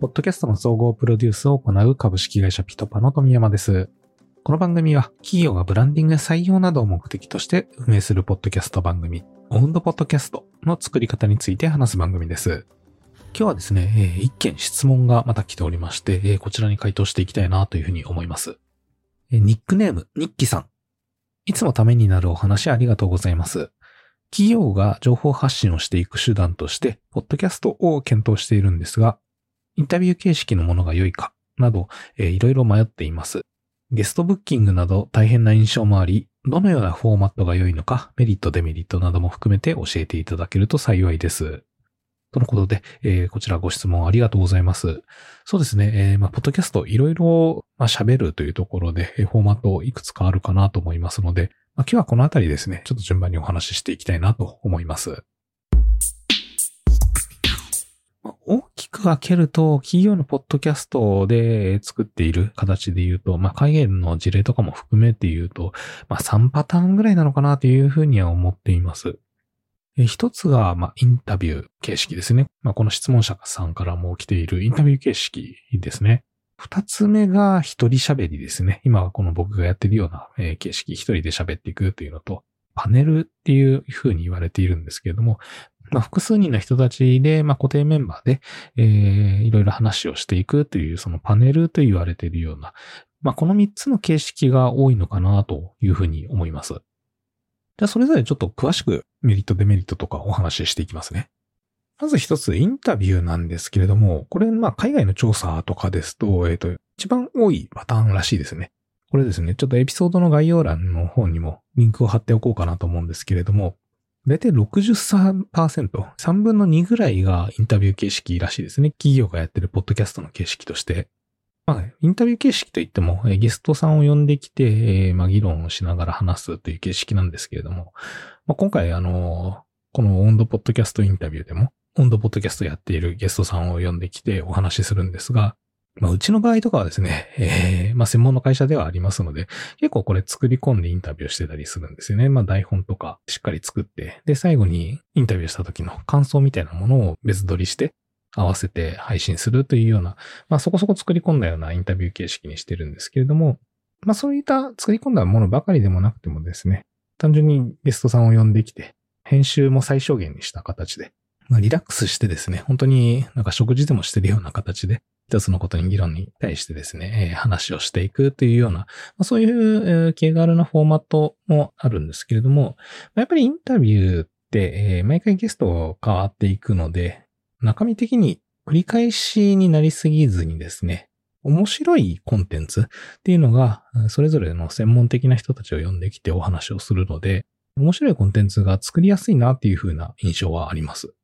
ポッドキャストの総合プロデュースを行う株式会社ピトパの富山です。この番組は企業がブランディングや採用などを目的として運営するポッドキャスト番組、オウンドポッドキャストの作り方について話す番組です。今日はですね、えー、一件質問がまた来ておりまして、えー、こちらに回答していきたいなというふうに思います。えー、ニックネーム、ニッキさん。いつもためになるお話ありがとうございます。企業が情報発信をしていく手段として、ポッドキャストを検討しているんですが、インタビュー形式のものが良いか、など、えー、いろいろ迷っています。ゲストブッキングなど大変な印象もあり、どのようなフォーマットが良いのか、メリット、デメリットなども含めて教えていただけると幸いです。とのことで、えー、こちらご質問ありがとうございます。そうですね、えー、まあ、ポッドキャストいろいろ、まあ、喋るというところで、フォーマットいくつかあるかなと思いますので、まあ、今日はこのあたりですね、ちょっと順番にお話ししていきたいなと思います。大きく分けると、企業のポッドキャストで作っている形で言うと、まあ、海外の事例とかも含めて言うと、まあ、3パターンぐらいなのかなというふうには思っています。一つが、まあ、インタビュー形式ですね。まあ、この質問者さんからも来ているインタビュー形式ですね。二つ目が一人喋りですね。今はこの僕がやってるような、形式、一人で喋っていくというのと、パネルっていう風に言われているんですけれども、まあ、複数人の人たちで、まあ、固定メンバーで、えー、いろいろ話をしていくという、そのパネルと言われているような、まあ、この三つの形式が多いのかなというふうに思います。じゃあ、それぞれちょっと詳しくメリット、デメリットとかお話ししていきますね。まず一つ、インタビューなんですけれども、これ、まあ、海外の調査とかですと、えっ、ー、と、一番多いパターンらしいですね。これですね、ちょっとエピソードの概要欄の方にもリンクを貼っておこうかなと思うんですけれども、だいたい63%、3分の2ぐらいがインタビュー形式らしいですね。企業がやってるポッドキャストの形式として。まあ、インタビュー形式といっても、ゲストさんを呼んできて、まあ、議論をしながら話すという形式なんですけれども、まあ、今回、あの、この温度ポッドキャストインタビューでも、温度ポッドキャストやっているゲストさんを呼んできてお話しするんですが、まあ、うちの場合とかはですね、えー、まあ、専門の会社ではありますので、結構これ作り込んでインタビューしてたりするんですよね。まあ、台本とかしっかり作って、で、最後にインタビューした時の感想みたいなものを別撮りして合わせて配信するというような、まあ、そこそこ作り込んだようなインタビュー形式にしてるんですけれども、まあ、そういった作り込んだものばかりでもなくてもですね、単純にゲストさんを呼んできて、編集も最小限にした形で、まあ、リラックスしてですね、本当になんか食事でもしてるような形で、一つのことに議論に対してですね、えー、話をしていくというような、まあ、そういう、えー、気軽なフォーマットもあるんですけれども、まあやっぱりインタビューって、えー、毎回ゲスト変わっていくので、中身的に繰り返しになりすぎずにですね、面白いコンテンツっていうのが、それぞれの専門的な人たちを呼んできてお話をするので、面白いコンテンツが作りやすいなっていう風な印象はあります。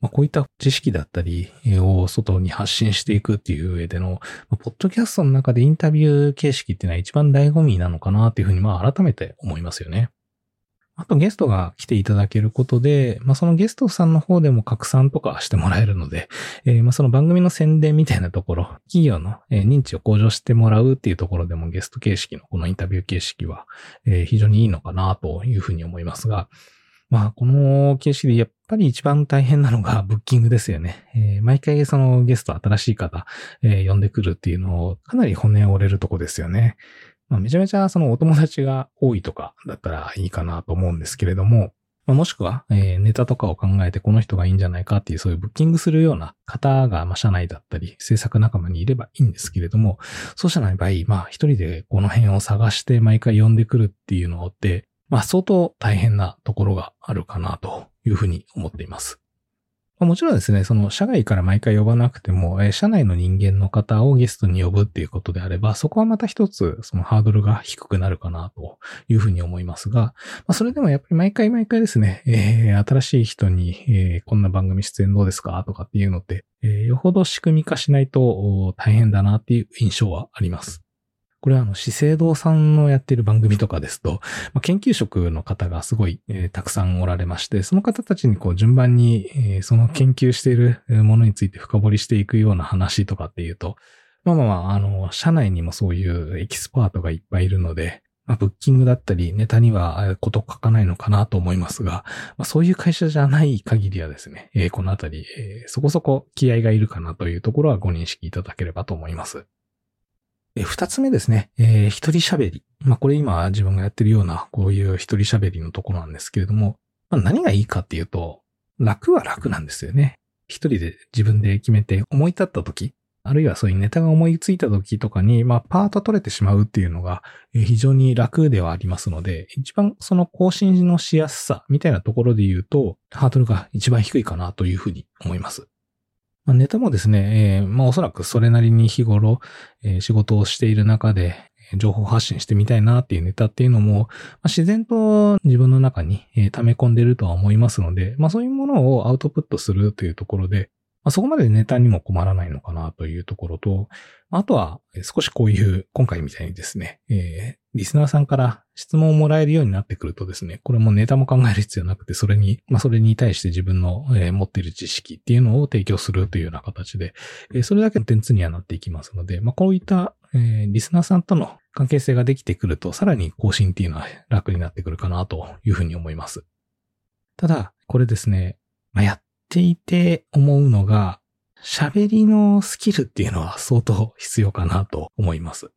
まあ、こういった知識だったりを外に発信していくっていう上での、まあ、ポッドキャストの中でインタビュー形式っていうのは一番醍醐味なのかなっていうふうに、まあ改めて思いますよね。あとゲストが来ていただけることで、まあそのゲストさんの方でも拡散とかしてもらえるので、えー、まあその番組の宣伝みたいなところ、企業の認知を向上してもらうっていうところでもゲスト形式のこのインタビュー形式は、非常にいいのかなというふうに思いますが、まあこの形式でやっぱり一番大変なのが ブッキングですよね。えー、毎回そのゲスト新しい方、えー、呼んでくるっていうのをかなり骨折れるとこですよね。まあ、めちゃめちゃそのお友達が多いとかだったらいいかなと思うんですけれども、まあ、もしくは、えー、ネタとかを考えてこの人がいいんじゃないかっていうそういうブッキングするような方が、まあ、社内だったり制作仲間にいればいいんですけれども、そうじゃない場合、まあ一人でこの辺を探して毎回呼んでくるっていうのって、まあ相当大変なところがあるかなというふうに思っています。もちろんですね、その社外から毎回呼ばなくても、え社内の人間の方をゲストに呼ぶっていうことであれば、そこはまた一つ、そのハードルが低くなるかなというふうに思いますが、まあ、それでもやっぱり毎回毎回ですね、えー、新しい人に、えー、こんな番組出演どうですかとかっていうのって、え、よほど仕組み化しないと大変だなっていう印象はあります。これはあの、資生堂さんのやってる番組とかですと、まあ、研究職の方がすごい、えー、たくさんおられまして、その方たちにこう順番に、えー、その研究しているものについて深掘りしていくような話とかっていうと、まあまあまあ、あの、社内にもそういうエキスパートがいっぱいいるので、まあ、ブッキングだったり、ネタにはこと書かないのかなと思いますが、まあ、そういう会社じゃない限りはですね、えー、このあたり、えー、そこそこ気合がいるかなというところはご認識いただければと思います。え、二つ目ですね、えー、一人喋り。まあ、これ今自分がやってるような、こういう一人喋りのところなんですけれども、まあ、何がいいかっていうと、楽は楽なんですよね。一人で自分で決めて思い立った時、あるいはそういうネタが思いついた時とかに、まあ、パート取れてしまうっていうのが、非常に楽ではありますので、一番その更新のしやすさみたいなところで言うと、ハードルが一番低いかなというふうに思います。まあ、ネタもですね、えー、まあおそらくそれなりに日頃、えー、仕事をしている中で、情報発信してみたいなっていうネタっていうのも、まあ、自然と自分の中に、えー、溜め込んでるとは思いますので、まあそういうものをアウトプットするというところで、あ、そこまでネタにも困らないのかなというところと、あとは少しこういう、今回みたいにですね、えー、リスナーさんから質問をもらえるようになってくるとですね、これもネタも考える必要なくて、それに、まあそれに対して自分の、えー、持っている知識っていうのを提供するというような形で、えー、それだけの点数にはなっていきますので、まあこういった、えー、リスナーさんとの関係性ができてくると、さらに更新っていうのは楽になってくるかなというふうに思います。ただ、これですね、まあ、やっていて思うのが、喋りのスキルっていうのは相当必要かなと思います。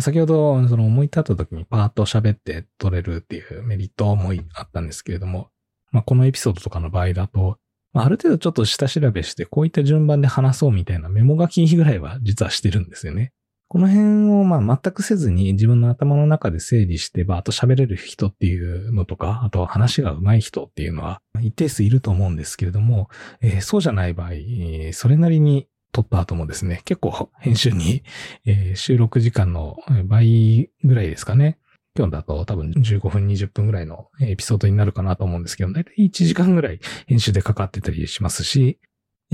先ほど、その思い立った時にパーッと喋って取れるっていうメリットもあったんですけれども、まあ、このエピソードとかの場合だと、まあ、ある程度ちょっと下調べして、こういった順番で話そうみたいなメモ書きぐらいは実はしてるんですよね。この辺をまあ全くせずに自分の頭の中で整理して、ばーっと喋れる人っていうのとか、あとは話が上手い人っていうのは一定数いると思うんですけれども、えー、そうじゃない場合、えー、それなりに撮った後もですね、結構編集に、えー、収録時間の倍ぐらいですかね。今日だと多分15分20分ぐらいのエピソードになるかなと思うんですけど、だいたい1時間ぐらい編集でかかってたりしますし、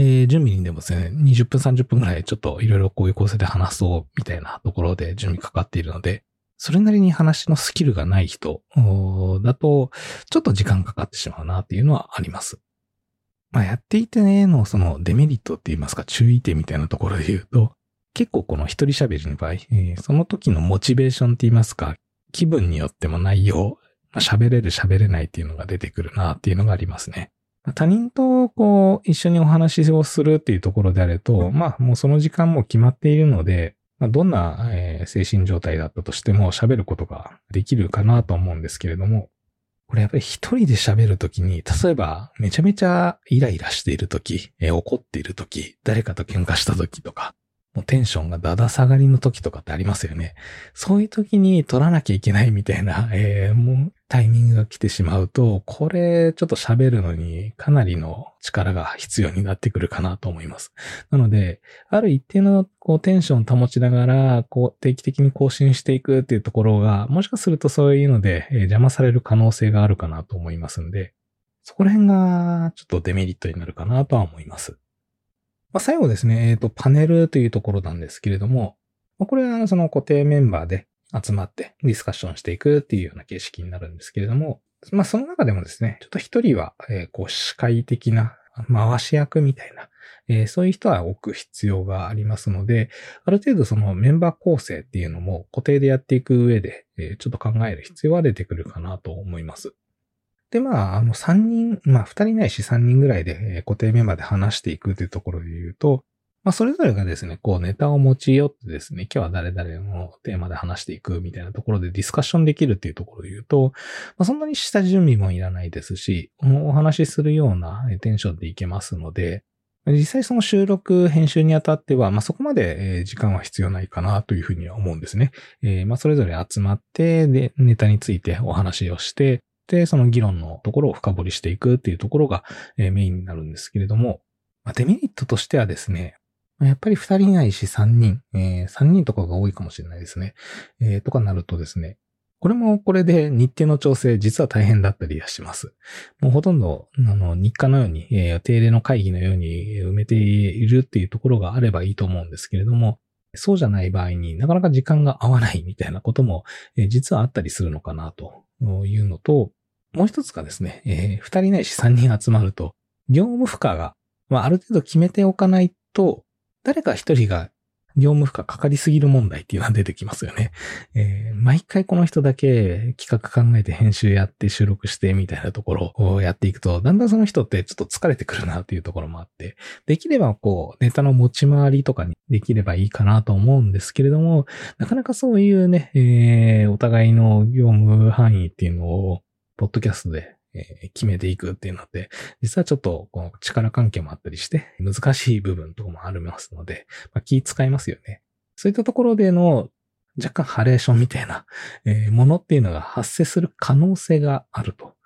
えー、準備にでもですね、20分30分ぐらいちょっといろいろこういう構成で話そうみたいなところで準備かかっているので、それなりに話のスキルがない人だと、ちょっと時間かかってしまうなっていうのはあります。まあ、やっていてね、のそのデメリットって言いますか注意点みたいなところで言うと、結構この一人喋りの場合、えー、その時のモチベーションって言いますか、気分によっても内容、喋、まあ、れる喋れないっていうのが出てくるなっていうのがありますね。他人とこう一緒にお話をするっていうところであると、まあもうその時間も決まっているので、まあ、どんな、えー、精神状態だったとしても喋ることができるかなと思うんですけれども、これやっぱり一人で喋るときに、例えばめちゃめちゃイライラしているとき、えー、怒っているとき、誰かと喧嘩したときとか、もうテンションがだだ下がりの時とかってありますよね。そういう時に取らなきゃいけないみたいな、えー、もうタイミングが来てしまうと、これちょっと喋るのにかなりの力が必要になってくるかなと思います。なので、ある一定のこうテンションを保ちながら、こう定期的に更新していくっていうところが、もしかするとそういうので、えー、邪魔される可能性があるかなと思いますんで、そこら辺がちょっとデメリットになるかなとは思います。まあ、最後ですね、えっ、ー、と、パネルというところなんですけれども、これはその固定メンバーで集まってディスカッションしていくっていうような形式になるんですけれども、まあ、その中でもですね、ちょっと一人は、えー、こう、司会的な回し役みたいな、えー、そういう人は置く必要がありますので、ある程度そのメンバー構成っていうのも固定でやっていく上で、えー、ちょっと考える必要は出てくるかなと思います。で、まあ、あの、3人、まあ、2人ないし3人ぐらいで固定メンバーで話していくというところで言うと、まあ、それぞれがですね、こうネタを持ち寄ってですね、今日は誰々のテーマで話していくみたいなところでディスカッションできるっていうところで言うと、まあ、そんなに下準備もいらないですし、お話しするようなテンションでいけますので、実際その収録、編集にあたっては、まあ、そこまで時間は必要ないかなというふうには思うんですね。えー、まあ、それぞれ集まって、で、ネタについてお話をして、で、その議論のところを深掘りしていくっていうところが、えメインになるんですけれども、まあ、デメリットとしてはですね、やっぱり二人ないし三人、えー、三人とかが多いかもしれないですね。えー、とかなるとですね、これもこれで日程の調整実は大変だったりはします。もうほとんど、あの、日課のように、えー、定例の会議のように埋めているっていうところがあればいいと思うんですけれども、そうじゃない場合になかなか時間が合わないみたいなことも、えー、実はあったりするのかなというのと、もう一つがですね、えー、二人ないし三人集まると、業務負荷が、まあ、ある程度決めておかないと、誰か一人が業務負荷かかりすぎる問題っていうのは出てきますよね。えー、毎回この人だけ企画考えて編集やって収録してみたいなところをやっていくと、だんだんその人ってちょっと疲れてくるなっていうところもあって、できればこう、ネタの持ち回りとかにできればいいかなと思うんですけれども、なかなかそういうね、えー、お互いの業務範囲っていうのを、ポッドキャストでえ決めていくっていうので、実はちょっとこの力関係もあったりして難しい部分とかもありますので、まあ、気使いますよね。そういったところでの若干ハレーションみたいな、えものっていうのが発生する可能性があると。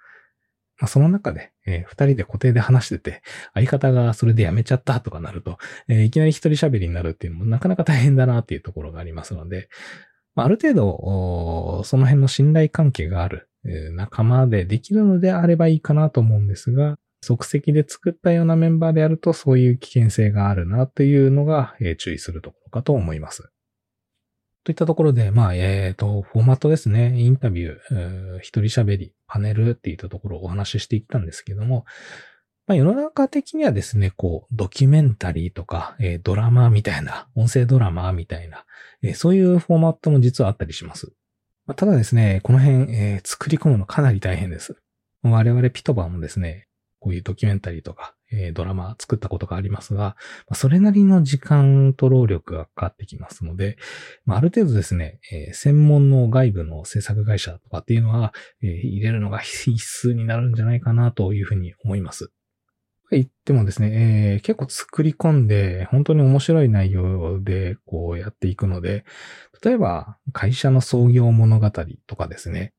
まあ、その中で、えー、二人で固定で話してて、相方がそれで辞めちゃったとかなると、えー、いきなり一人喋りになるっていうのもなかなか大変だなっていうところがありますので、まあ、ある程度、その辺の信頼関係がある仲間でできるのであればいいかなと思うんですが、即席で作ったようなメンバーであるとそういう危険性があるなというのが、注意するところかと思います。といったところで、まあ、えっ、ー、と、フォーマットですね。インタビュー、一人喋り、パネルっていったところをお話ししていったんですけども、まあ、世の中的にはですね、こう、ドキュメンタリーとか、えー、ドラマみたいな、音声ドラマみたいな、えー、そういうフォーマットも実はあったりします。まあ、ただですね、この辺、えー、作り込むのかなり大変です。我々ピトバもですね、こういうドキュメンタリーとか、えー、ドラマ作ったことがありますが、まあ、それなりの時間と労力がかかってきますので、まあ、ある程度ですね、えー、専門の外部の制作会社とかっていうのは、えー、入れるのが必須になるんじゃないかなというふうに思います。言ってもですね、えー、結構作り込んで、本当に面白い内容でこうやっていくので、例えば会社の創業物語とかですね、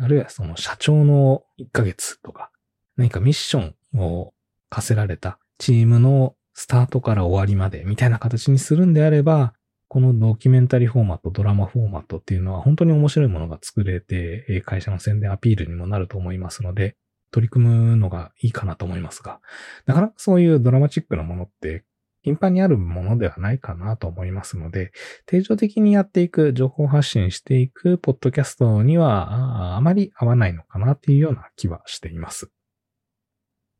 あるいはその社長の1ヶ月とか、何かミッションを課せられたチームのスタートから終わりまでみたいな形にするんであれば、このドキュメンタリーフォーマット、ドラマフォーマットっていうのは本当に面白いものが作れて、会社の宣伝アピールにもなると思いますので、取り組むのがいいかなと思いますが、なかなかそういうドラマチックなものって頻繁にあるものではないかなと思いますので、定常的にやっていく、情報発信していくポッドキャストにはあまり合わないのかなっていうような気はしています。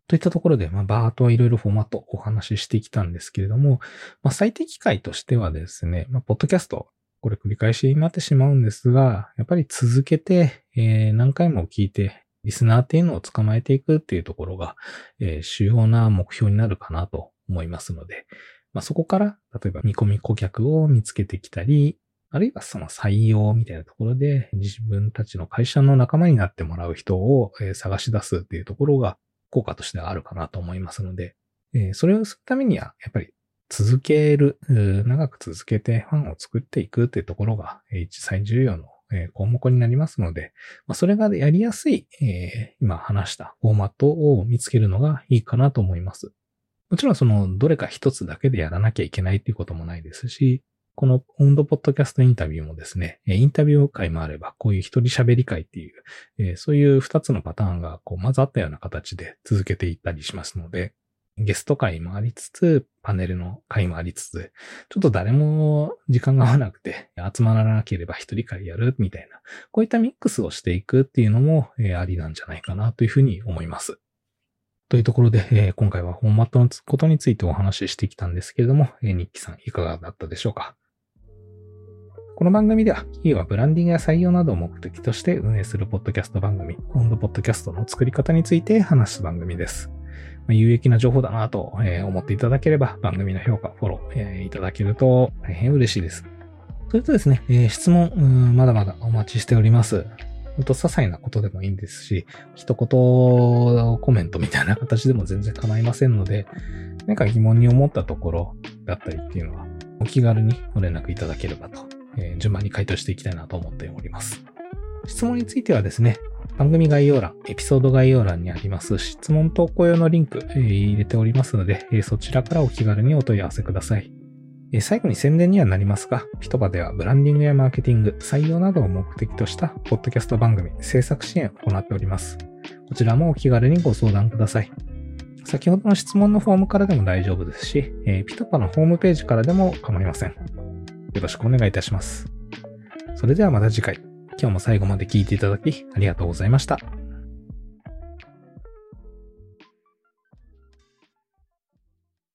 といったところで、まあ、バーといろいろフォーマットお話ししてきたんですけれども、まあ、最適解としてはですね、まあ、ポッドキャスト、これ繰り返しになってしまうんですが、やっぱり続けて、えー、何回も聞いてリスナーっていうのを捕まえていくっていうところが、えー、主要な目標になるかなと思いますので、まあ、そこから、例えば見込み顧客を見つけてきたり、あるいはその採用みたいなところで自分たちの会社の仲間になってもらう人を探し出すっていうところが効果としてはあるかなと思いますので、それをするためにはやっぱり続ける、長く続けてファンを作っていくっていうところが一最重要のえ項目になりますので、それがやりやすい、え、今話したフォーマットを見つけるのがいいかなと思います。もちろんそのどれか一つだけでやらなきゃいけないっていうこともないですし、この温度ポッドキャストインタビューもですね、インタビュー会もあれば、こういう一人喋り会っていう、そういう二つのパターンがこう混ざったような形で続けていったりしますので、ゲスト会もありつつ、パネルの会もありつつ、ちょっと誰も時間が合わなくて、集まらなければ一人会やるみたいな、こういったミックスをしていくっていうのも、えー、ありなんじゃないかなというふうに思います。というところで、えー、今回はフォーマットのことについてお話ししてきたんですけれども、えー、日記さんいかがだったでしょうかこの番組では、企業はブランディングや採用などを目的として運営するポッドキャスト番組、温度ポッドキャストの作り方について話す番組です。有益な情報だなと思っていただければ、番組の評価、フォローいただけると大変嬉しいです。それとですね、質問、まだまだお待ちしております。ほんと些細なことでもいいんですし、一言コメントみたいな形でも全然構いませんので、何か疑問に思ったところだったりっていうのは、お気軽にご連絡いただければと、順番に回答していきたいなと思っております。質問についてはですね、番組概要欄、エピソード概要欄にあります質問投稿用のリンク、えー、入れておりますので、えー、そちらからお気軽にお問い合わせください。えー、最後に宣伝にはなりますが、ピトバではブランディングやマーケティング、採用などを目的としたポッドキャスト番組、制作支援を行っております。こちらもお気軽にご相談ください。先ほどの質問のフォームからでも大丈夫ですし、えー、ピトパのホームページからでも構いません。よろしくお願いいたします。それではまた次回。今日も最後まで聞いていただきありがとうございました。